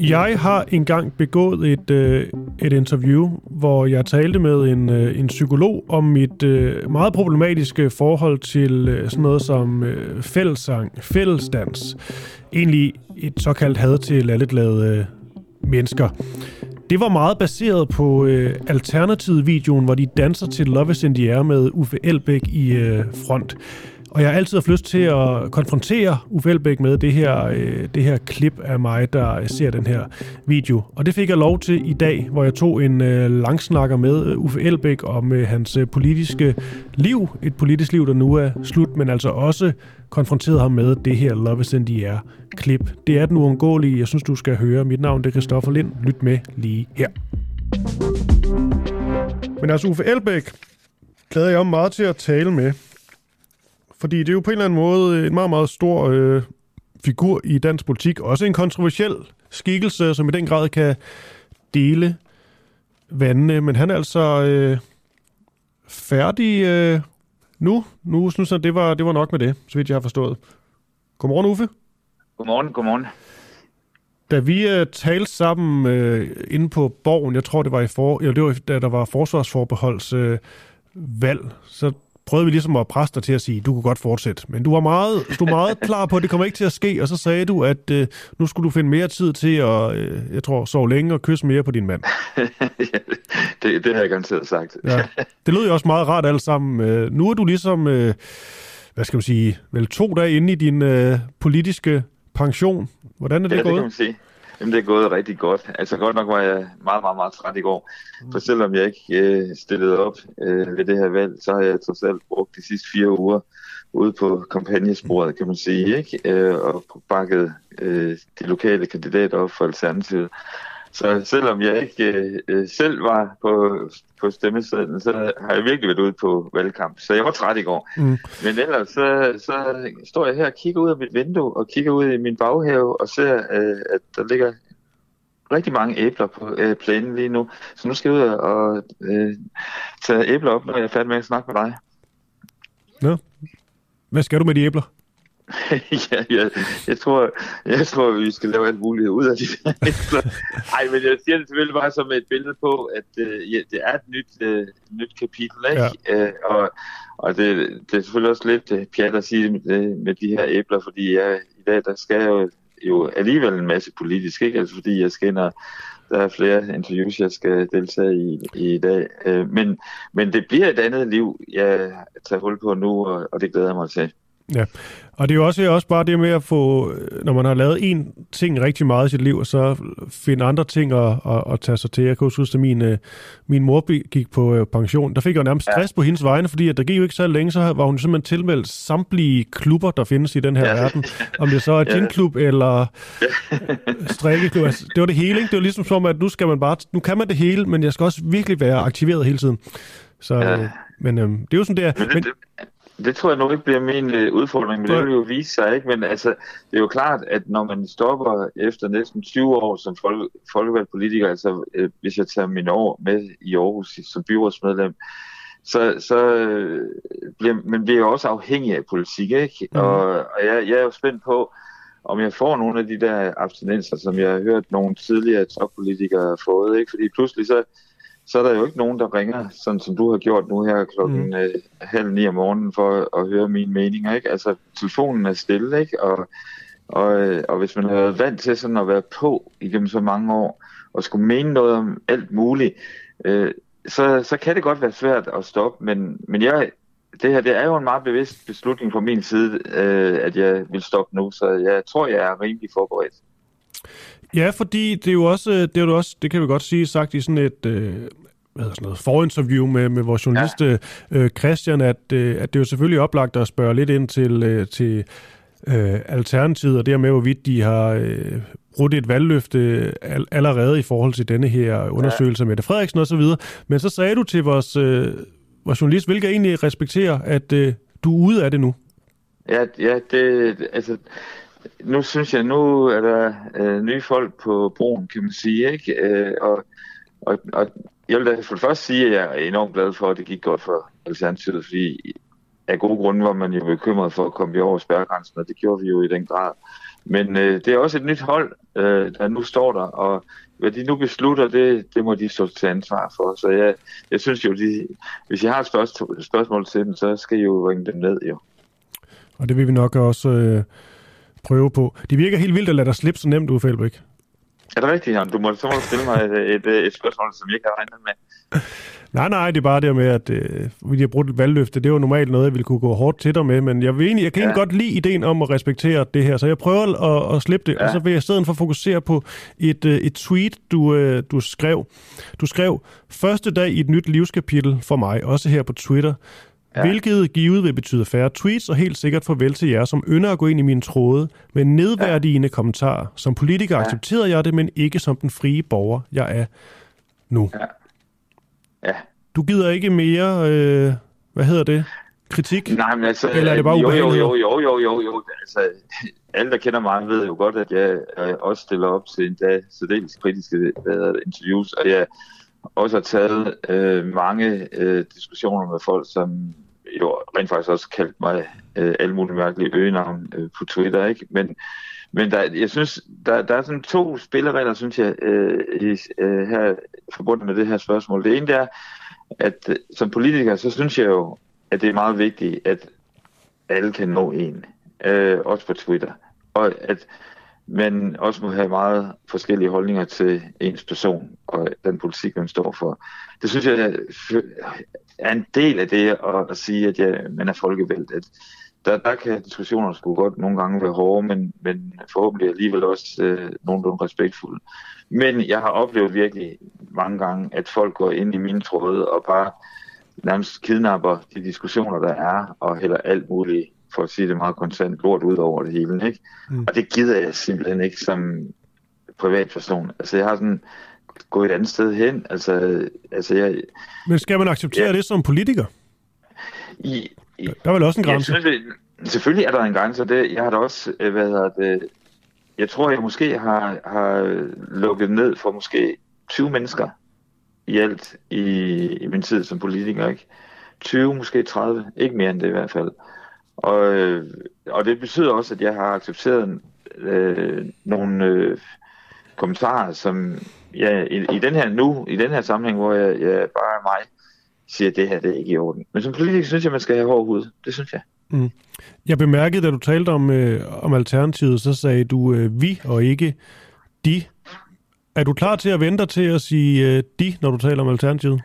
Jeg har engang begået et, øh, et interview, hvor jeg talte med en, øh, en psykolog om mit øh, meget problematiske forhold til øh, sådan noget som øh, fællesang, fællesdans. Egentlig et såkaldt had til lalleglade øh, mennesker. Det var meget baseret på øh, Alternativet-videoen, hvor de danser til Love is in the Air med Uffe Elbæk i øh, front. Og jeg har altid haft lyst til at konfrontere Uffe Elbæk med det her, øh, det her klip af mig, der øh, ser den her video. Og det fik jeg lov til i dag, hvor jeg tog en øh, langsnakker med øh, Uffe Elbæk om øh, hans politiske liv. Et politisk liv, der nu er slut, men altså også konfronteret ham med det her Love is in the Air klip. Det er den uundgåelige. Jeg synes, du skal høre. Mit navn det er Christoffer Lind. Lyt med lige her. Men altså Uffe Elbæk glæder jeg om meget til at tale med. Fordi det er jo på en eller anden måde en meget, meget stor øh, figur i dansk politik. Også en kontroversiel skikkelse, som i den grad kan dele vandene. Men han er altså øh, færdig øh, nu. Nu synes jeg, det var, det var nok med det, så vidt jeg har forstået. Godmorgen, Uffe. Godmorgen, godmorgen. Da vi øh, talte sammen øh, inde på borgen, jeg tror det var i for, ja, det var, da der var forsvarsforbeholds øh, valg, så prøvede vi ligesom at presse dig til at sige, du kunne godt fortsætte. Men du var meget, du var meget klar på, at det kommer ikke til at ske, og så sagde du, at øh, nu skulle du finde mere tid til at, øh, jeg tror, sove længe og kysse mere på din mand. ja, det, det har jeg garanteret sagt. ja. Det lød jo også meget rart alt sammen. Øh, nu er du ligesom, øh, hvad skal man sige, vel to dage inde i din øh, politiske pension. Hvordan er det ja, gået? det kan man sige. Jamen, det er gået rigtig godt. Altså godt nok var jeg meget, meget, meget træt i går. For selvom jeg ikke øh, stillede op øh, ved det her valg, så har jeg trods alt brugt de sidste fire uger ude på kampagnesporet, kan man sige, ikke? Øh, og bakket øh, de lokale kandidater op for Alternativet. Så selvom jeg ikke øh, selv var på, på stemmesedlen, så har jeg virkelig været ude på valgkamp. Så jeg var træt i går. Mm. Men ellers så, så står jeg her og kigger ud af mit vindue og kigger ud i min baghave og ser, øh, at der ligger rigtig mange æbler på øh, plænen lige nu. Så nu skal jeg ud og øh, tage æbler op, når jeg er færdig med at snakke med dig. Nå. Hvad skal du med de æbler? ja, ja, jeg tror, jeg tror, vi skal lave alt muligt ud af de der Nej, men jeg siger det selvfølgelig bare som et billede på, at øh, ja, det er et nyt, øh, nyt kapitel, ikke? Ja. Øh, og, og det, det er selvfølgelig også lidt øh, pjat at sige med, med de her æbler, fordi jeg, i dag, der skal jeg jo, jo alligevel en masse politisk, ikke? Altså fordi jeg skal ind og der er flere interviews, jeg skal deltage i, i dag. Øh, men, men det bliver et andet liv, jeg tager hul på nu, og, og det glæder jeg mig til. Ja, og det er jo også, også bare det med at få, når man har lavet en ting rigtig meget i sit liv, så finde andre ting at, at, at tage sig til. Jeg kan huske, at min, øh, min mor gik på øh, pension. Der fik jeg jo nærmest stress ja. på hendes vegne, fordi at der gik jo ikke så længe, så var hun simpelthen tilmeldt samtlige klubber, der findes i den her ja. verden. Om det så er ja. klub eller strikkeklub. Altså, det var det hele, ikke? Det var ligesom som, at nu skal man bare, nu kan man det hele, men jeg skal også virkelig være aktiveret hele tiden. Så, ja. men øhm, det er jo sådan, det er. Men det, men, det, det tror jeg nok ikke bliver min uh, udfordring, men det vil jo vise sig, ikke? Men altså, det er jo klart, at når man stopper efter næsten 20 år som folk, folkevalgt politiker, altså uh, hvis jeg tager mine år med i Aarhus som byrådsmedlem, så, så uh, bliver man bliver jo også afhængig af politik, ikke? Mm. Og, og jeg, jeg er jo spændt på, om jeg får nogle af de der abstinenser, som jeg har hørt nogle tidligere toppolitikere har fået, ikke? Fordi pludselig så så er der jo ikke nogen, der ringer, sådan som du har gjort nu her klokken mm. øh, halv ni om morgenen, for at høre mine meninger. Ikke? Altså, telefonen er stille, ikke? Og, og, øh, og hvis man har været vant til sådan at være på igennem så mange år, og skulle mene noget om alt muligt, øh, så, så kan det godt være svært at stoppe, men, men jeg, det her det er jo en meget bevidst beslutning fra min side, øh, at jeg vil stoppe nu, så jeg tror, jeg er rimelig forberedt. Ja, fordi det er jo også, det, er jo også, det kan vi godt sige, sagt i sådan et øh, hvad sådan noget, forinterview med, med vores journalist ja. øh, Christian, at, øh, at det er jo selvfølgelig oplagt at spørge lidt ind til, øh, til øh, Alternativet, og dermed hvorvidt de har øh, brudt et valgløfte all, allerede i forhold til denne her undersøgelse ja. med Frederiksen osv. Men så sagde du til vores, øh, vores journalist, hvilket egentlig respekterer, at øh, du er ude af det nu. Ja, ja det, altså, nu synes jeg, nu er der øh, nye folk på broen, kan man sige, ikke? Øh, og, og, og jeg vil da for det første sige, at jeg er enormt glad for, at det gik godt for Alternativet, fordi af gode grunde var man jo bekymret for at komme over spærregrænsen, og det gjorde vi jo i den grad. Men øh, det er også et nyt hold, øh, der nu står der, og hvad de nu beslutter, det, det må de stå til ansvar for. Så jeg, jeg synes jo, de, hvis jeg har et spørgsmål, spørgsmål til dem, så skal I jo ringe dem ned, jo. Og det vil vi nok også øh, prøve på. Det virker helt vildt at lade dig slippe så nemt ud, Fælbrik. Er det rigtigt, Jan? Du må, så må du stille mig et, et, et spørgsmål, som jeg ikke har regnet med. Nej, nej, det er bare det med, at øh, vi har brugt et valgløfte. Det er jo normalt noget, jeg ville kunne gå hårdt til dig med, men jeg, vil egentlig, jeg kan ja. godt lide ideen om at respektere det her, så jeg prøver at, at slippe det, ja. og så vil jeg i stedet for fokusere på et, øh, et tweet, du, øh, du skrev. Du skrev, første dag i et nyt livskapitel for mig, også her på Twitter, Ja. Hvilket givet vil betyde færre tweets og helt sikkert farvel til jer, som ynder at gå ind i mine tråde med nedværdigende ja. kommentarer. Som politiker ja. accepterede jeg det, men ikke som den frie borger, jeg er nu. Ja. ja. Du gider ikke mere, øh, hvad hedder det, kritik? Nej, men altså... Eller er det bare jo, jo, jo, jo, jo, jo, jo. Altså, alle, der kender mig, ved jo godt, at jeg øh, også stiller op til en dag særdeles kritiske hvad interviews, og jeg også har taget øh, mange øh, diskussioner med folk, som jo rent faktisk også kaldt mig øh, alle mulige mærkelige øgenavn øh, på Twitter, ikke? Men, men der, jeg synes, der, der er sådan to spilleregler, synes jeg, øh, i, øh, her forbundet med det her spørgsmål. Det ene er, at øh, som politiker, så synes jeg jo, at det er meget vigtigt, at alle kan nå en, øh, også på Twitter. Og at man også må have meget forskellige holdninger til ens person og den politik, man står for. Det synes jeg er en del af det at, at sige, at ja, man er folkevalgt. At der, der kan diskussioner sgu godt nogle gange være hårde, men, men forhåbentlig alligevel også øh, nogenlunde respektfulde. Men jeg har oplevet virkelig mange gange, at folk går ind i mine tråde og bare nærmest kidnapper de diskussioner, der er, og hælder alt muligt for at sige det meget konstant, lort ud over det hele. Ikke? Mm. Og det gider jeg simpelthen ikke som privatperson. Altså jeg har sådan gået et andet sted hen. Altså, altså jeg, Men skal man acceptere ja, det som politiker? I, i, der er vel også en grænse? Jeg synes, selvfølgelig er der en grænse, det, jeg har da også, øh, hvad hedder det, jeg tror, jeg måske har, har lukket ned for måske 20 mennesker i alt i, i min tid som politiker, ikke? 20, måske 30, ikke mere end det i hvert fald. Og, øh, og det betyder også, at jeg har accepteret øh, nogle øh, kommentarer, som jeg i, i den her nu, i den her sammenhæng, hvor jeg, jeg bare er mig, siger, at det her det er ikke i orden. Men som politiker synes jeg, man skal have hård hud. Det synes jeg. Mm. Jeg bemærkede, da du talte om, øh, om Alternativet, så sagde du øh, vi og ikke de. Er du klar til at vente til at sige øh, de, når du taler om Alternativet?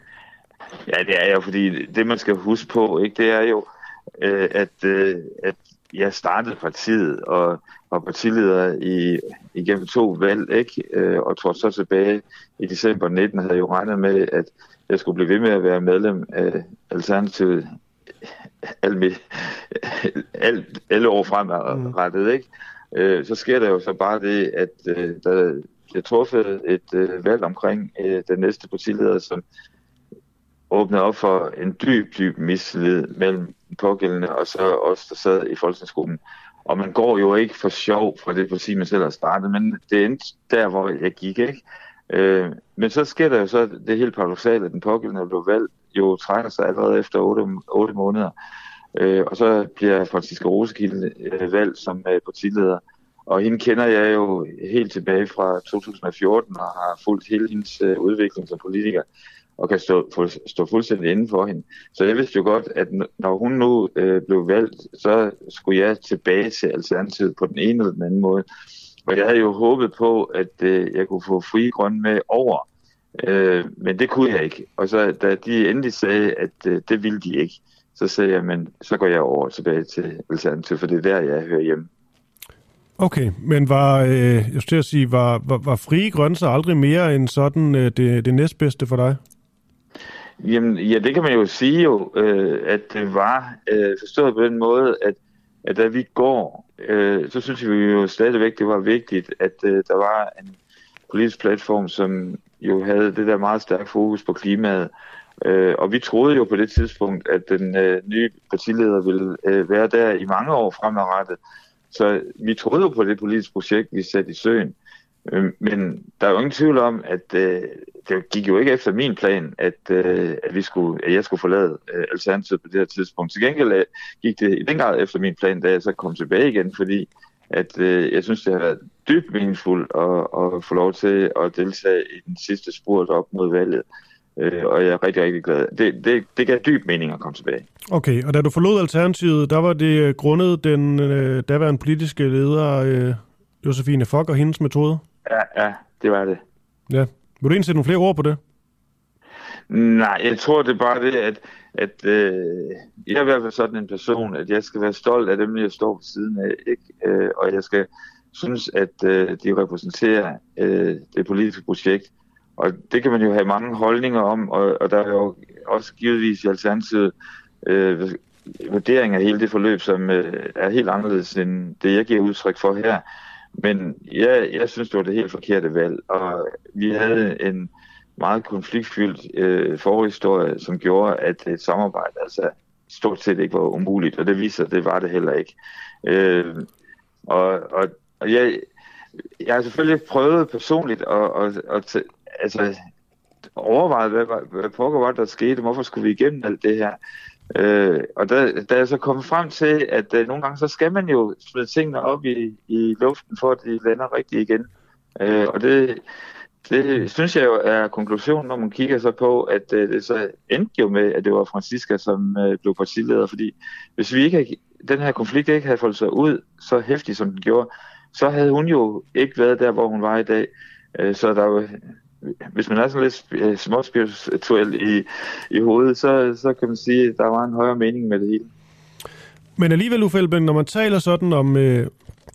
Ja, det er jeg, fordi det, man skal huske på, ikke, det er jo, øh, at, øh, at jeg startede partiet og var partileder i, igennem to valg, ikke? Øh, og tror så tilbage i december 19 havde jeg jo regnet med, at jeg skulle blive ved med at være medlem af Alternativet alle, alle, alle år fremadrettet, mm. ikke? Øh, så sker der jo så bare det, at øh, der bliver truffet et øh, valg omkring øh, den næste partileder, som åbnede op for en dyb, dyb mislid mellem pågældende og så os, der sad i folketingsgruppen. Og man går jo ikke for sjov fra det parti, man selv har startet, men det endte der, hvor jeg gik, ikke? Øh, men så sker der jo så det helt paradoxale, at den pågældende blev valgt, jo trækker sig allerede efter 8, 8 måneder. Øh, og så bliver Franziska Rosekilde øh, valgt som øh, partileder. Og hende kender jeg jo helt tilbage fra 2014 og har fulgt hele hendes øh, udvikling som politiker og kan stå, for, stå fuldstændig inden for hende. Så jeg vidste jo godt, at når hun nu øh, blev valgt, så skulle jeg tilbage til Alternativet på den ene eller den anden måde. Og jeg havde jo håbet på, at øh, jeg kunne få fri grøn med over, øh, men det kunne jeg ikke. Og så da de endelig sagde, at øh, det ville de ikke, så sagde jeg, men så går jeg over tilbage til Alternativet, for det er der, jeg hører hjemme. Okay, men var, øh, jeg skal sige, var, var, var frie grønser aldrig mere end sådan øh, det, det næstbedste for dig? Jamen, ja, det kan man jo sige jo, øh, at det var øh, forstået på den måde, at, at da vi går, øh, så synes vi jo stadigvæk, det var vigtigt, at øh, der var en politisk platform, som jo havde det der meget stærke fokus på klimaet. Øh, og vi troede jo på det tidspunkt, at den øh, nye partileder ville øh, være der i mange år fremadrettet. Så vi troede jo på det politiske projekt, vi satte i søen. Øh, men der er jo ingen tvivl om, at øh, det gik jo ikke efter min plan, at, øh, at, vi skulle, at jeg skulle forlade øh, Alternativet på det her tidspunkt. Til gengæld øh, gik det i den grad efter min plan, da jeg så kom tilbage igen, fordi at øh, jeg synes, det har været dybt meningsfuldt at, at få lov til at deltage i den sidste spurt op mod valget. Øh, og jeg er rigtig, rigtig glad. Det, det, det gav dyb mening at komme tilbage. Okay, og da du forlod Alternativet, der var det grundet den øh, daværende politiske leder, øh, Josefine Fock og hendes metode? Ja, ja, det var det. Ja. Vil du indsætte nogle flere ord på det? Nej, jeg tror det er bare det, at, at øh, jeg er i hvert fald sådan en person, at jeg skal være stolt af dem, jeg står på siden af, ikke? Øh, og jeg skal synes, at øh, de repræsenterer øh, det politiske projekt. Og det kan man jo have mange holdninger om, og, og der er jo også givetvis i Alternativet øh, vurdering af hele det forløb, som øh, er helt anderledes end det, jeg giver udtryk for her. Men jeg, jeg synes, det var det helt forkerte valg, og vi havde en meget konfliktfyldt øh, forhistorie, som gjorde, at et samarbejde altså stort set ikke var umuligt, og det viser, at det var det heller ikke. Øh, og, og, og jeg, jeg har selvfølgelig prøvet personligt at, at, at, at altså, overveje, hvad, hvad pokker var der skete, hvorfor skulle vi igennem alt det her. Øh, og der, der er så kommet frem til, at øh, nogle gange så skal man jo smide tingene op i, i luften, for at de lander rigtigt igen. Øh, og det, det synes jeg jo er konklusionen, når man kigger så på, at øh, det så endte jo med, at det var Francisca, som øh, blev partileder. Fordi hvis vi ikke den her konflikt ikke havde fået sig ud så hæftigt, som den gjorde, så havde hun jo ikke været der, hvor hun var i dag. Øh, så der var hvis man er sådan lidt øh, småspirituel i, i hovedet, så, så kan man sige, at der var en højere mening med det hele. Men alligevel, Uffe når man taler sådan om, øh,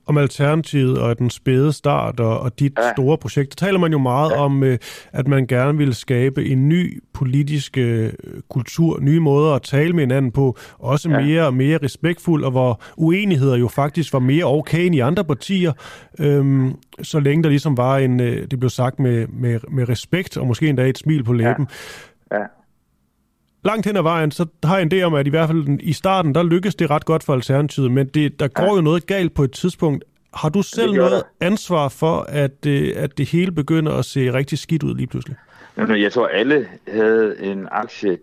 om Alternativet og den spæde start og, og dit ja. store projekt. Der taler man jo meget ja. om, øh, at man gerne vil skabe en ny politisk øh, kultur, nye måder at tale med hinanden på, også ja. mere og mere respektfuld, og hvor uenigheder jo faktisk var mere okay end i andre partier, øhm, så længe der ligesom var en, øh, det blev sagt med, med, med respekt, og måske endda et smil på læben. Ja. Ja langt hen ad vejen, så har jeg en idé om, at i hvert fald i starten, der lykkes det ret godt for Alternativet, men det, der går ja. jo noget galt på et tidspunkt. Har du selv noget ansvar for, at, at det hele begynder at se rigtig skidt ud lige pludselig? Jeg tror, alle havde en aktie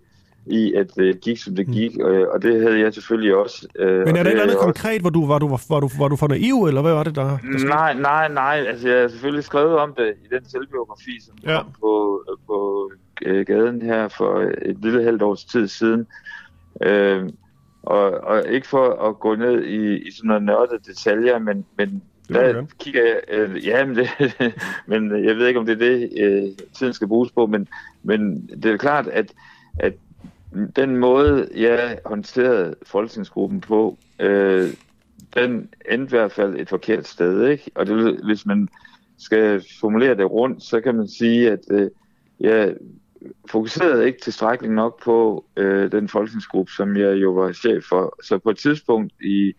i, at det gik, som det mm. gik, mm. og, det havde jeg selvfølgelig også. Øh, Men er det noget konkret, hvor du var, du, var, du, var du for naiv, eller hvad var det, der, der Nej, nej, nej. Altså, jeg har selvfølgelig skrevet om det i den selvbiografi, som ja. kom på, på øh, gaden her for et lille halvt års tid siden. Øh, og, og ikke for at gå ned i, i sådan noget nørdet detaljer, men, men der kigger jeg, øh, ja, men, det, men jeg ved ikke, om det er det, øh, tiden skal bruges på, men, men det er klart, at, at den måde, jeg håndterede folketingsgruppen på, øh, den endte i hvert fald et forkert sted, ikke? Og det, hvis man skal formulere det rundt, så kan man sige, at øh, jeg fokuserede ikke tilstrækkeligt nok på øh, den folketingsgruppe, som jeg jo var chef for. Så på et tidspunkt i,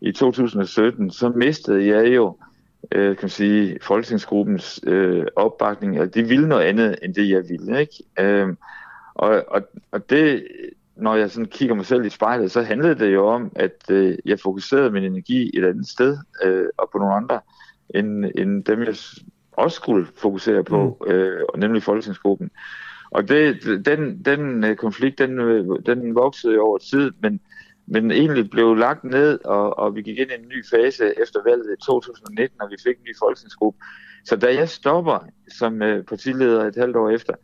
i 2017, så mistede jeg jo øh, kan man sige, folketingsgruppens øh, opbakning. Altså, de ville noget andet, end det jeg ville. Ikke? Øh, og, og, og det, når jeg sådan kigger mig selv i spejlet, så handlede det jo om, at øh, jeg fokuserede min energi et andet sted, øh, og på nogle andre, end, end dem jeg også skulle fokusere på, mm. øh, nemlig folketingsgruppen. Og det, den, den øh, konflikt, den, øh, den voksede over tid, men, men egentlig blev lagt ned, og, og vi gik ind i en ny fase efter valget i 2019, og vi fik en ny folketingsgruppe. Så da jeg stopper som øh, partileder et halvt år efter,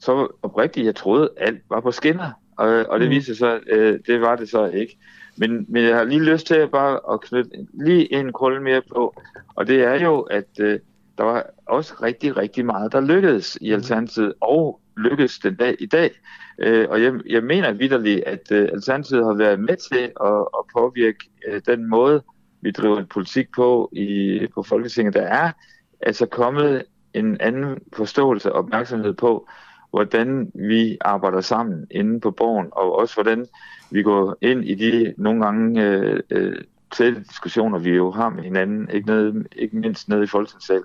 så oprigtigt, jeg troede, alt var på skinner. Og, og det mm. viser sig, øh, det var det så ikke. Men, men jeg har lige lyst til at bare at knytte lige en krølle mere på, og det er jo, at øh, der var også rigtig, rigtig meget, der lykkedes i mm. Alternativet, og lykkes den dag i dag. Øh, og jeg, jeg mener vidderligt, at øh, Alternativet har været med til at, at påvirke øh, den måde, vi driver en politik på i, på Folketinget. Der er altså kommet en anden forståelse og opmærksomhed på, hvordan vi arbejder sammen inde på borgen, og også hvordan vi går ind i de nogle gange øh, øh, tætte diskussioner, vi jo har med hinanden, ikke, nede, ikke mindst nede i Folketingssalen.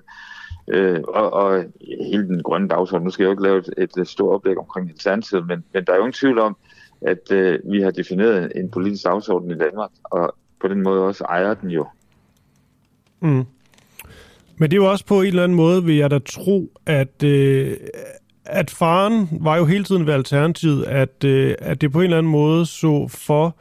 Øh, og, og hele den grønne dagsorden, nu skal jeg jo ikke lave et, et stort oplæg omkring Alternativet, men, men der er jo ingen tvivl om, at øh, vi har defineret en politisk dagsorden i Danmark, og på den måde også ejer den jo. Mm. Men det er jo også på en eller anden måde, vil jeg da tro, at, øh, at faren var jo hele tiden ved alternativet, at, øh, at det på en eller anden måde så for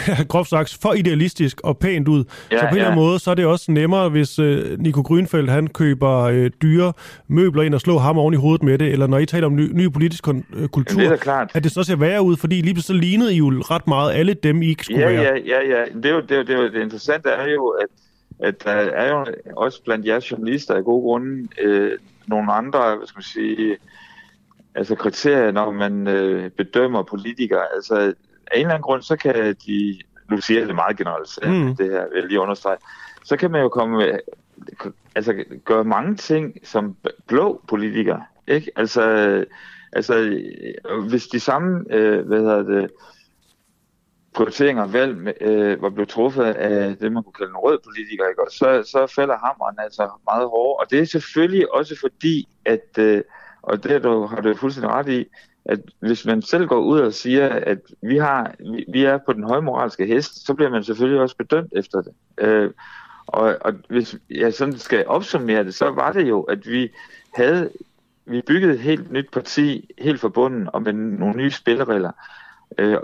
groft sagt, for idealistisk og pænt ud. Ja, så på en ja. eller anden måde, så er det også nemmere, hvis øh, Nico Grønfeldt, han køber øh, dyre møbler ind og slår ham oven i hovedet med det, eller når I taler om ny, ny politisk øh, kultur, det er klart. at det så ser værre ud, fordi lige så lignede I jo ret meget alle dem, I ikke skulle ja, være. Ja, ja, ja. Det, er jo, det, er jo, det, er jo, det interessante er jo, at, at der er jo også blandt jeres journalister af gode grunde øh, nogle andre, hvad skal man sige, altså kriterier, når man øh, bedømmer politikere. Altså af en eller anden grund, så kan de, nu siger jeg det meget generelt, mm. det her jeg lige understrege, så kan man jo komme med, altså gøre mange ting som blå politikere, ikke? Altså, altså hvis de samme, øh, hvad hedder det, prioriteringer og valg øh, var blevet truffet af det, man kunne kalde en rød politiker, ikke? så, så falder hammeren altså meget hårdt. Og det er selvfølgelig også fordi, at, øh, og det du, har du fuldstændig ret i, at hvis man selv går ud og siger, at vi, har, vi, vi er på den højmoralske hest, så bliver man selvfølgelig også bedømt efter det. Øh, og, og hvis jeg sådan skal opsummere det, så var det jo, at vi havde vi byggede et helt nyt parti, helt forbundet, og med nogle nye spilleregler. Øh,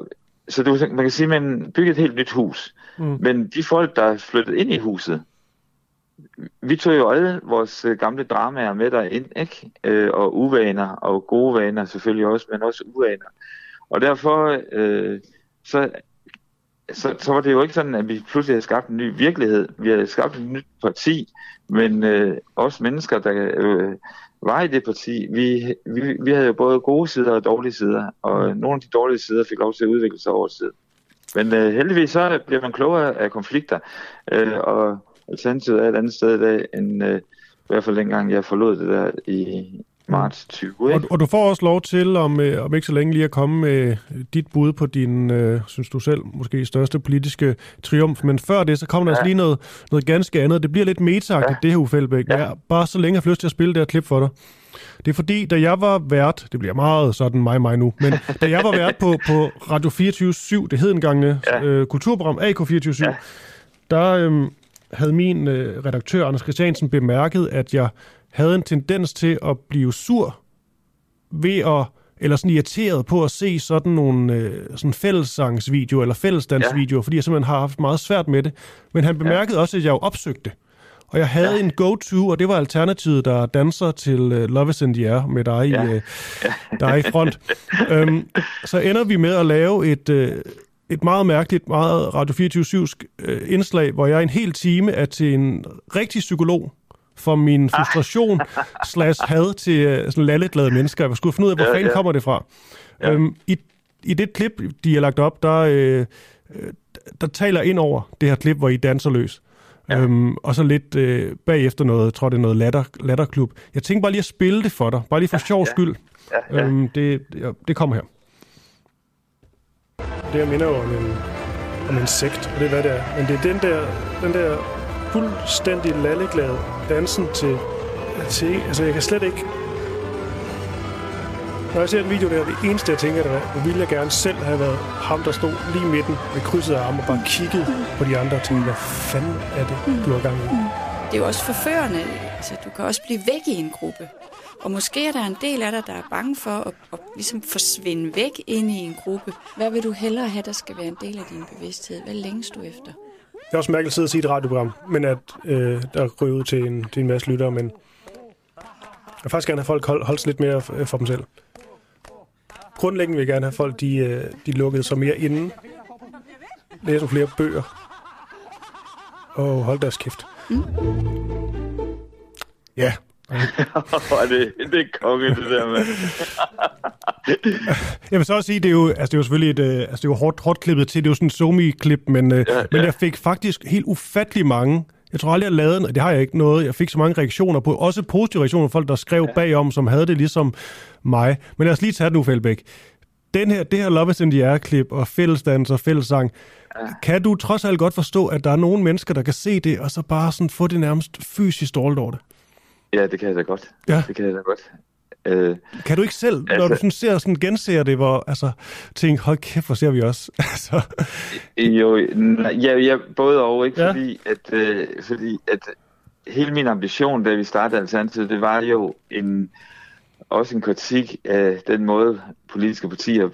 så det, man kan sige, at man byggede et helt nyt hus. Mm. Men de folk, der flyttede ind i huset, vi tog jo alle vores øh, gamle dramaer med derind, ikke? Øh, og uvaner, og gode vaner selvfølgelig også, men også uvaner. Og derfor, øh, så, så, så var det jo ikke sådan, at vi pludselig havde skabt en ny virkelighed. Vi havde skabt et nyt parti, men øh, også mennesker, der øh, var i det parti, vi, vi, vi havde jo både gode sider og dårlige sider, og nogle af de dårlige sider fik lov til at udvikle sig over tid. Men øh, heldigvis så bliver man klogere af konflikter, øh, og Alternativet er et andet sted i dag, end øh, i hvert fald dengang jeg forlod det der i marts 20. Ikke? Og, og du får også lov til, om, øh, om ikke så længe lige at komme med dit bud på din, øh, synes du selv, måske største politiske triumf. Men før det, så kommer der ja. altså lige noget, noget ganske andet. Det bliver lidt meta ja. det her, Uffe Ja. Jeg bare så længe har lyst til at spille det her klip for dig. Det er fordi, da jeg var vært, det bliver meget sådan mig mig nu, men da jeg var vært på, på Radio 24 det hed engang ja. øh, kulturprogram AK24 ja. der, øh, havde min øh, redaktør, Anders Christiansen, bemærket, at jeg havde en tendens til at blive sur ved at eller sådan irriteret på at se sådan nogle øh, sådan fællessangsvideoer eller fællesdansvideoer, ja. fordi jeg simpelthen har haft meget svært med det. Men han bemærkede ja. også, at jeg jo opsøgte Og jeg havde ja. en go-to, og det var alternativet, der danser til uh, Love is in the Air med dig, ja. uh, dig i front. um, så ender vi med at lave et, uh, et meget mærkeligt, meget Radio 24 øh, indslag, hvor jeg en hel time er til en rigtig psykolog for min frustration slash had til uh, sådan lalleglade mennesker. Jeg skulle finde ud af, hvor ja, fanden ja. kommer det fra. Ja. Øhm, i, I det klip, de har lagt op, der, øh, der taler ind over det her klip, hvor I danser løs. Ja. Øhm, og så lidt øh, bagefter noget, tror det er noget latter, latterklub. Jeg tænker bare lige at spille det for dig, bare lige for ja, sjov ja. skyld. Ja, ja. Øhm, det, det kommer her. Det her minder jo om en, om en sekt, og det er hvad det er. Men det er den der, den der fuldstændig lalleglade dansen til, til... Altså, jeg kan slet ikke... Når jeg ser en video der, det eneste, jeg tænker, det er, at ville jeg gerne selv have været ham, der stod lige midten med krydset af arme og bare kiggede på de andre og tænkte, hvad fanden er det, du har gang i? Mm. Mm. Det er jo også forførende. Altså, du kan også blive væk i en gruppe. Og måske er der en del af dig, der er bange for at, at ligesom forsvinde væk ind i en gruppe. Hvad vil du hellere have, der skal være en del af din bevidsthed? Hvad længes du efter? Det er også mærkeligt at sidde og sige et radioprogram, men at øh, der ryger ud til en, til en masse lyttere, men jeg vil faktisk gerne have folk hold, holdt lidt mere for, for dem selv. Grundlæggende vil jeg gerne have folk, de, øh, de lukkede sig mere inden. Læser flere bøger. Og hold deres kæft. Mm. Ja, det, det er konge, det der, med. jeg vil så også sige, det er jo, altså, det er jo selvfølgelig et, øh, altså, det er jo hårdt, hårdt klippet til, det er jo sådan en somi-klip, men, øh, ja, ja. men jeg fik faktisk helt ufattelig mange jeg tror aldrig, jeg lavede og det har jeg ikke noget. Jeg fik så mange reaktioner på, også positive reaktioner, folk, der skrev ja. bagom, som havde det ligesom mig. Men lad os lige tage det nu, Fældbæk. Den her, det her Love is in the Air-klip og fællesdans og fællessang, ja. kan du trods alt godt forstå, at der er nogle mennesker, der kan se det, og så bare sådan få det nærmest fysisk dårligt over det? Ja, det kan jeg da godt. Ja. Det kan jeg da godt. Øh, kan du ikke selv, altså, når du sådan ser, sådan genser det, hvor, altså, tænker, hold kæft, hvor ser vi også? altså. Jo, ja, ja, både og, ikke? Ja. Fordi, at, øh, fordi at hele min ambition, da vi startede Alternativet, det var jo en, også en kritik af den måde, politiske partier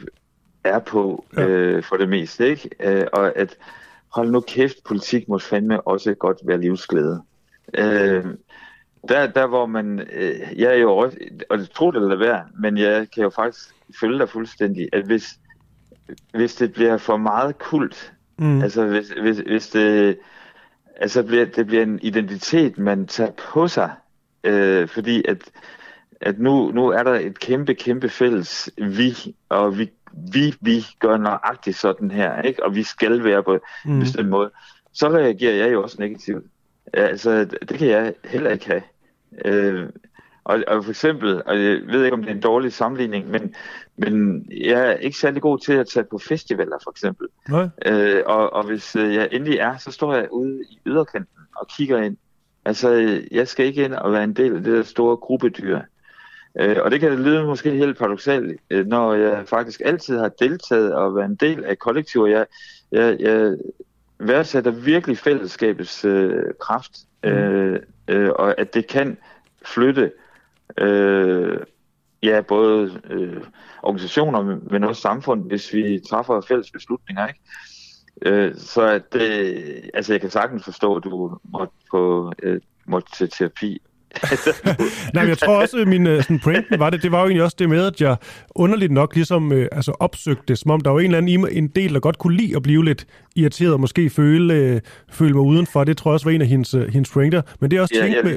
er på ja. øh, for det meste, ikke? Øh, og at hold nu kæft, politik må fandme også godt være livsglæde. Øh, der, der hvor man, øh, jeg er jo også, og det tror det eller være, men jeg kan jo faktisk følge dig fuldstændig, at hvis, hvis det bliver for meget kult, mm. altså hvis, hvis, hvis det, altså bliver, det bliver en identitet, man tager på sig, øh, fordi at, at nu, nu er der et kæmpe, kæmpe fælles vi, og vi, vi, vi gør nøjagtigt sådan her, ikke? og vi skal være på mm. en bestemt måde, så reagerer jeg jo også negativt. Altså, det kan jeg heller ikke have. Øh, og, og for eksempel, og jeg ved ikke, om det er en dårlig sammenligning, men, men jeg er ikke særlig god til at tage på festivaler, for eksempel. Nej. Øh, og, og hvis øh, jeg endelig er, så står jeg ude i yderkanten og kigger ind. Altså, jeg skal ikke ind og være en del af det der store gruppedyr. Øh, og det kan lyde måske helt paradoxalt, øh, når jeg faktisk altid har deltaget og været en del af kollektiver. Jeg, jeg, jeg værdsætter virkelig fællesskabets øh, kraft, mm. øh, øh, og at det kan flytte øh, ja, både øh, organisationer, men også samfund, hvis vi træffer fælles beslutninger. Ikke? Øh, så det, øh, altså jeg kan sagtens forstå, at du måtte, på, øh, måtte til terapi Nej, men jeg tror også, at min øh, sådan, pointen var det, det var jo egentlig også det med, at jeg underligt nok ligesom øh, altså opsøgte det, som om der var en eller anden en del, der godt kunne lide at blive lidt irriteret, og måske føle, øh, føle mig udenfor. Det tror jeg også var en af hendes, øh, hendes pointer. Men det er også ja, tænkt med,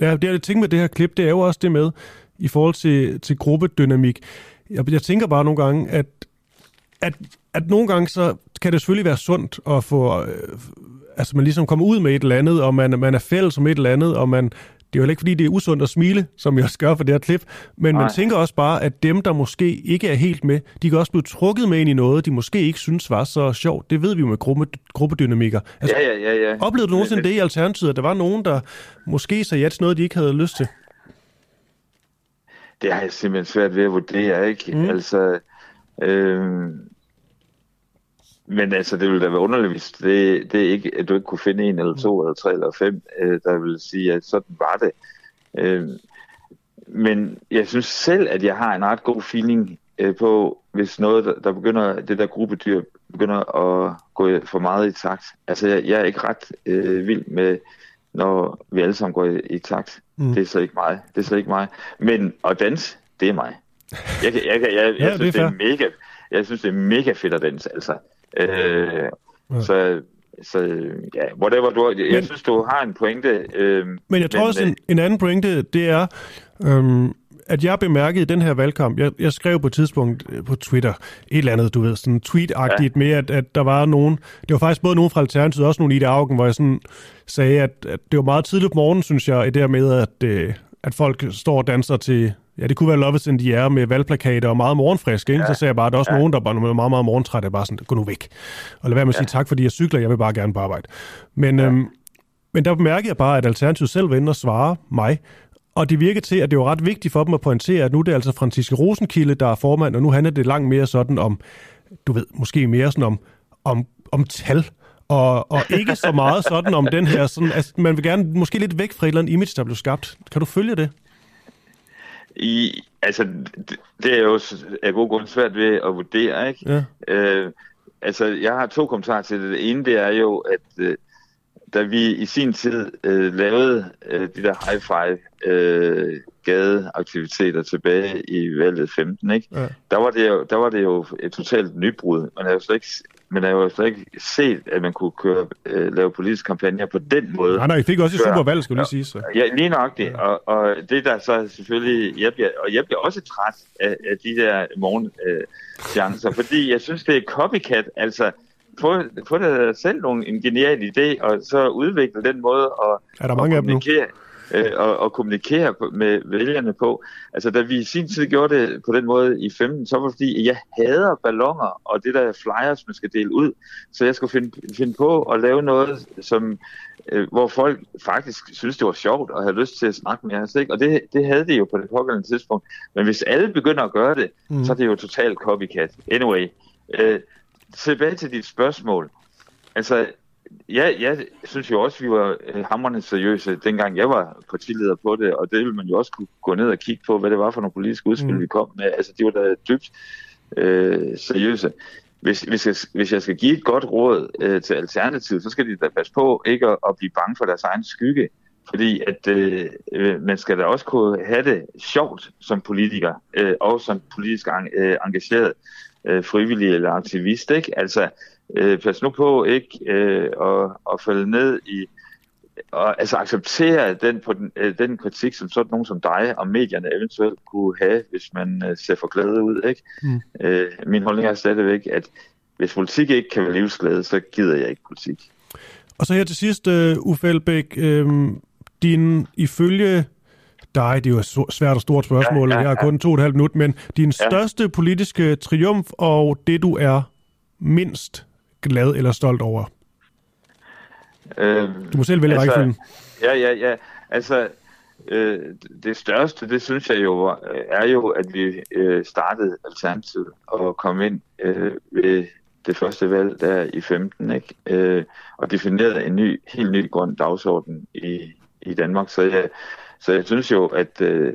ja, det er tænkt med det her klip, det er jo også det med, i forhold til, til gruppedynamik. Jeg, jeg tænker bare nogle gange, at, at, at nogle gange så kan det selvfølgelig være sundt at få... Øh, altså man ligesom kommer ud med et eller andet, og man, man er fælles om et eller andet, og man det er jo ikke, fordi det er usundt at smile, som jeg også gør for det her klip, men Nej. man tænker også bare, at dem, der måske ikke er helt med, de kan også blive trukket med ind i noget, de måske ikke synes var så sjovt. Det ved vi jo med gruppe, gruppedynamikker. Altså, ja, ja, ja, ja. Oplevede du nogensinde det i Alternativet, at der var nogen, der måske sagde ja til noget, de ikke havde lyst til? Det har jeg simpelthen svært ved at vurdere, ikke? Mm. Altså, øh, men altså, det ville da være underligt, hvis det, det ikke, at du ikke kunne finde en eller to eller tre eller fem, øh, der vil sige, at sådan var det. Øh, men jeg synes selv, at jeg har en ret god feeling øh, på, hvis noget, der, der begynder, det der gruppedyr begynder at gå for meget i takt. Altså, jeg, jeg er ikke ret øh, vild med, når vi alle sammen går i, i takt. Mm. Det er så ikke mig. Det er så ikke mig. Men at danse, det er mig. Jeg, jeg, jeg, jeg, jeg, ja, synes, det er, det er mega, jeg synes, det er mega fedt at danse. Altså, Øh, ja. Så så ja, whatever du Jeg men, synes, du har en pointe. Øh, men jeg tror men, også, en, en anden pointe, det er, øhm, at jeg bemærkede i den her valgkamp, jeg, jeg skrev på et tidspunkt øh, på Twitter et eller andet, du ved, sådan tweet-agtigt ja. med, at, at der var nogen, det var faktisk både nogen fra Alternativet, også nogle i det Augen, hvor jeg sådan sagde, at, at det var meget tidligt på morgenen, synes jeg, i det her med, at, øh, at folk står og danser til Ja, det kunne være Love in the Air med valgplakater og meget morgenfrisk, ikke? Ja. Så sagde jeg bare, at der er også ja. nogen, der bare er meget, meget morgentræt, er bare sådan, gå nu væk. Og lad være med at ja. sige tak, fordi jeg cykler, jeg vil bare gerne på arbejde. Men, ja. øhm, men der bemærker jeg bare, at Alternativet selv var inde og svare mig, og det virker til, at det var ret vigtigt for dem at pointere, at nu er det altså Franciske Rosenkilde, der er formand, og nu handler det langt mere sådan om, du ved, måske mere sådan om, om, om tal, og, og ikke så meget sådan om den her, sådan, altså, man vil gerne måske lidt væk fra et eller andet image, der blev skabt. Kan du følge det? I, altså, det, det er jo af god grund svært ved at vurdere, ikke? Ja. Øh, altså, jeg har to kommentarer til det. Det ene, det er jo, at øh, da vi i sin tid øh, lavede øh, de der high-five øh, gadeaktiviteter tilbage i valget 15, ikke? Ja. Der, var det jo, der var det jo et totalt nybrud. Man har jo slet ikke men jeg har jo slet ikke set, at man kunne køre, øh, lave politiske kampagner på den måde. Nej, nej, I fik også et super valg, skulle lige sige. Så. Ja, lige nok det. Og, og det der så selvfølgelig, jeg bliver, og jeg bliver også træt af, af de der morgenchancer, øh, fordi jeg synes, det er copycat, altså få, få det selv nogle, en genial idé, og så udvikle den måde at, er der mange at kommunikere. Af dem nu? Øh, og, og kommunikere med vælgerne på. Altså, da vi i sin tid gjorde det på den måde i 15, så var det fordi, jeg hader ballonger og det der flyers, man skal dele ud. Så jeg skulle finde, finde på at lave noget, som, øh, hvor folk faktisk synes, det var sjovt og havde lyst til at snakke med os. Ikke? Og det, det havde de jo på det pågældende tidspunkt. Men hvis alle begynder at gøre det, mm. så er det jo totalt copycat. Anyway, øh, tilbage til dit spørgsmål. Altså, ja, jeg synes jo også, vi var øh, hammerende seriøse, dengang jeg var partileder på det, og det ville man jo også kunne gå ned og kigge på, hvad det var for nogle politiske udspil, mm. vi kom med. Altså, de var da dybt øh, seriøse. Hvis, hvis, jeg, hvis jeg skal give et godt råd øh, til Alternativet, så skal de da passe på ikke at, at blive bange for deres egen skygge. Fordi at øh, øh man skal da også kunne have det sjovt som politiker, øh, og som politisk øh, engageret øh, frivillig eller aktivist. Ikke? Altså, øh, pas nu på ikke øh, at, at falde ned i og altså acceptere den, på den, øh, den kritik, som sådan nogen som dig og medierne eventuelt kunne have, hvis man øh, ser for glade ud. Ikke? Mm. Øh, min holdning er stadigvæk, at hvis politik ikke kan være livsglæde, så gider jeg ikke politik. Og så her til sidst, uh, Uffe Elbæk, øh, din ifølge dig, det er jo et svært og stort spørgsmål, ja, ja, ja. jeg har kun to og et halvt minut, men din ja. største politiske triumf og det, du er mindst glad eller stolt over? Øhm, du må selv vælge altså, rækkefølgen. Ja, ja, ja. Altså, øh, det største, det synes jeg jo, er jo, at vi øh, startede Alternativet og kom ind øh, ved det første valg der i 15, ikke? Øh, og definerede en ny, helt ny grøn dagsorden i, i Danmark. Så jeg, så jeg synes jo, at øh,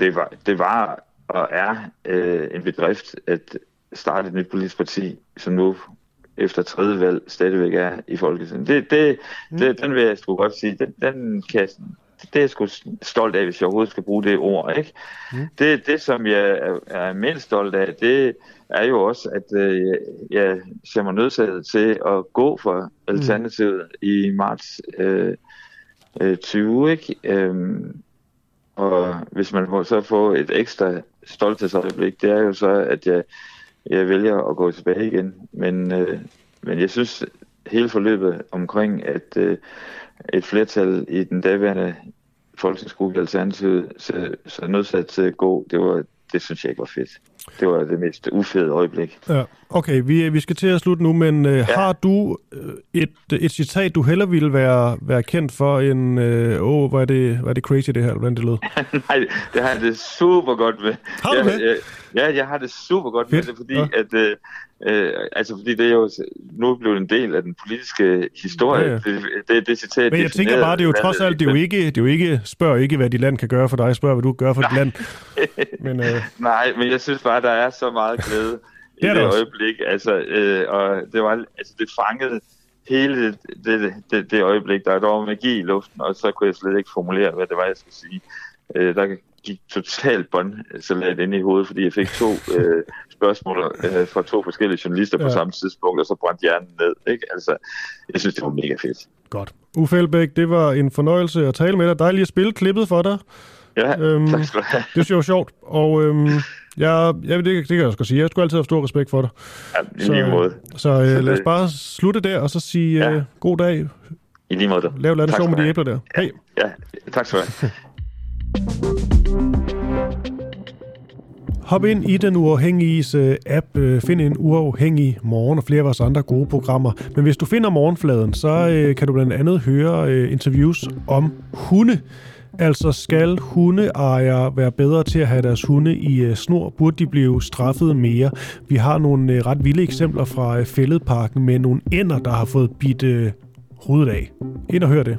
det, var, det var og er øh, en bedrift at starte et nyt politisk parti, som nu efter tredje valg stadigvæk er i Folketinget. Det, det, mm. det, den vil jeg sgu godt sige. Den, den kan, det er jeg sgu stolt af, hvis jeg overhovedet skal bruge det ord. Ikke? Mm. Det, det, som jeg er, er mindst stolt af, det er jo også, at øh, jeg ser mig nødsaget til at gå for Alternativet mm. i marts øh, øh, 20. Ikke? Øhm, og hvis man må så få et ekstra stolthedsøjeblik, det er jo så, at jeg jeg vælger at gå tilbage igen. Men, øh, men jeg synes, hele forløbet omkring, at øh, et flertal i den daværende folketingsgruppe Alternativet så, så nødsat til at gå, det, var, det synes jeg ikke var fedt. Det var det mest ufede øjeblik. Ja, okay, vi, vi skal til at slutte nu, men øh, ja. har du øh, et, et citat, du heller ville være, være kendt for, en, øh, åh, hvor er, det, hvor er det crazy det her, hvordan det lød? Nej, det har jeg det super godt med. Har du jeg, jeg, Ja, jeg har det super godt Fedt. med det, fordi ja. at, øh, øh, altså fordi det er jo nu blevet en del af den politiske historie. Ja, ja. Det, det, det citat Men jeg tænker bare, det er jo trods alt, det er jo ikke, det er jo ikke, spørg ikke, hvad dit land kan gøre for dig, spørg, hvad du gør for dit land. Men, øh... Nej, men jeg synes bare, der er så meget glæde i det, det øjeblik. Altså, øh, og det var, altså det fangede hele det, det, det, det øjeblik, der, der var magi i luften, og så kunne jeg slet ikke formulere, hvad det var, jeg skulle sige. Øh, der gik totalt båndsalat ind i hovedet, fordi jeg fik to øh, spørgsmål øh, fra to forskellige journalister ja. på samme tidspunkt, og så brændte hjernen ned. Ikke? Altså, jeg synes, det var mega fedt. Godt. Uffe Elbæk, det var en fornøjelse at tale med dig. Dejligt at spille klippet for dig. Ja, øhm, tak skal du have. Det var sjovt, og øhm, jeg, jeg, det, det kan jeg også sige. Jeg skulle altid have stor respekt for dig. Ja, i lige måde. Så, så øh, lad os bare slutte der, og så sige ja. øh, god dag. I lige måde. Lav lidt sjov med de æbler der. Ja, Hej. Ja, tak skal du have. Hop ind i den uafhængige app, øh, find en uafhængig morgen og flere af vores andre gode programmer. Men hvis du finder morgenfladen, så øh, kan du blandt andet høre øh, interviews om hunde. Altså skal hundeejere være bedre til at have deres hunde i snor? Burde de blive straffet mere? Vi har nogle ret vilde eksempler fra fældeparken Fælledparken med nogle ænder, der har fået bidt hovedet af. Ind og hør det.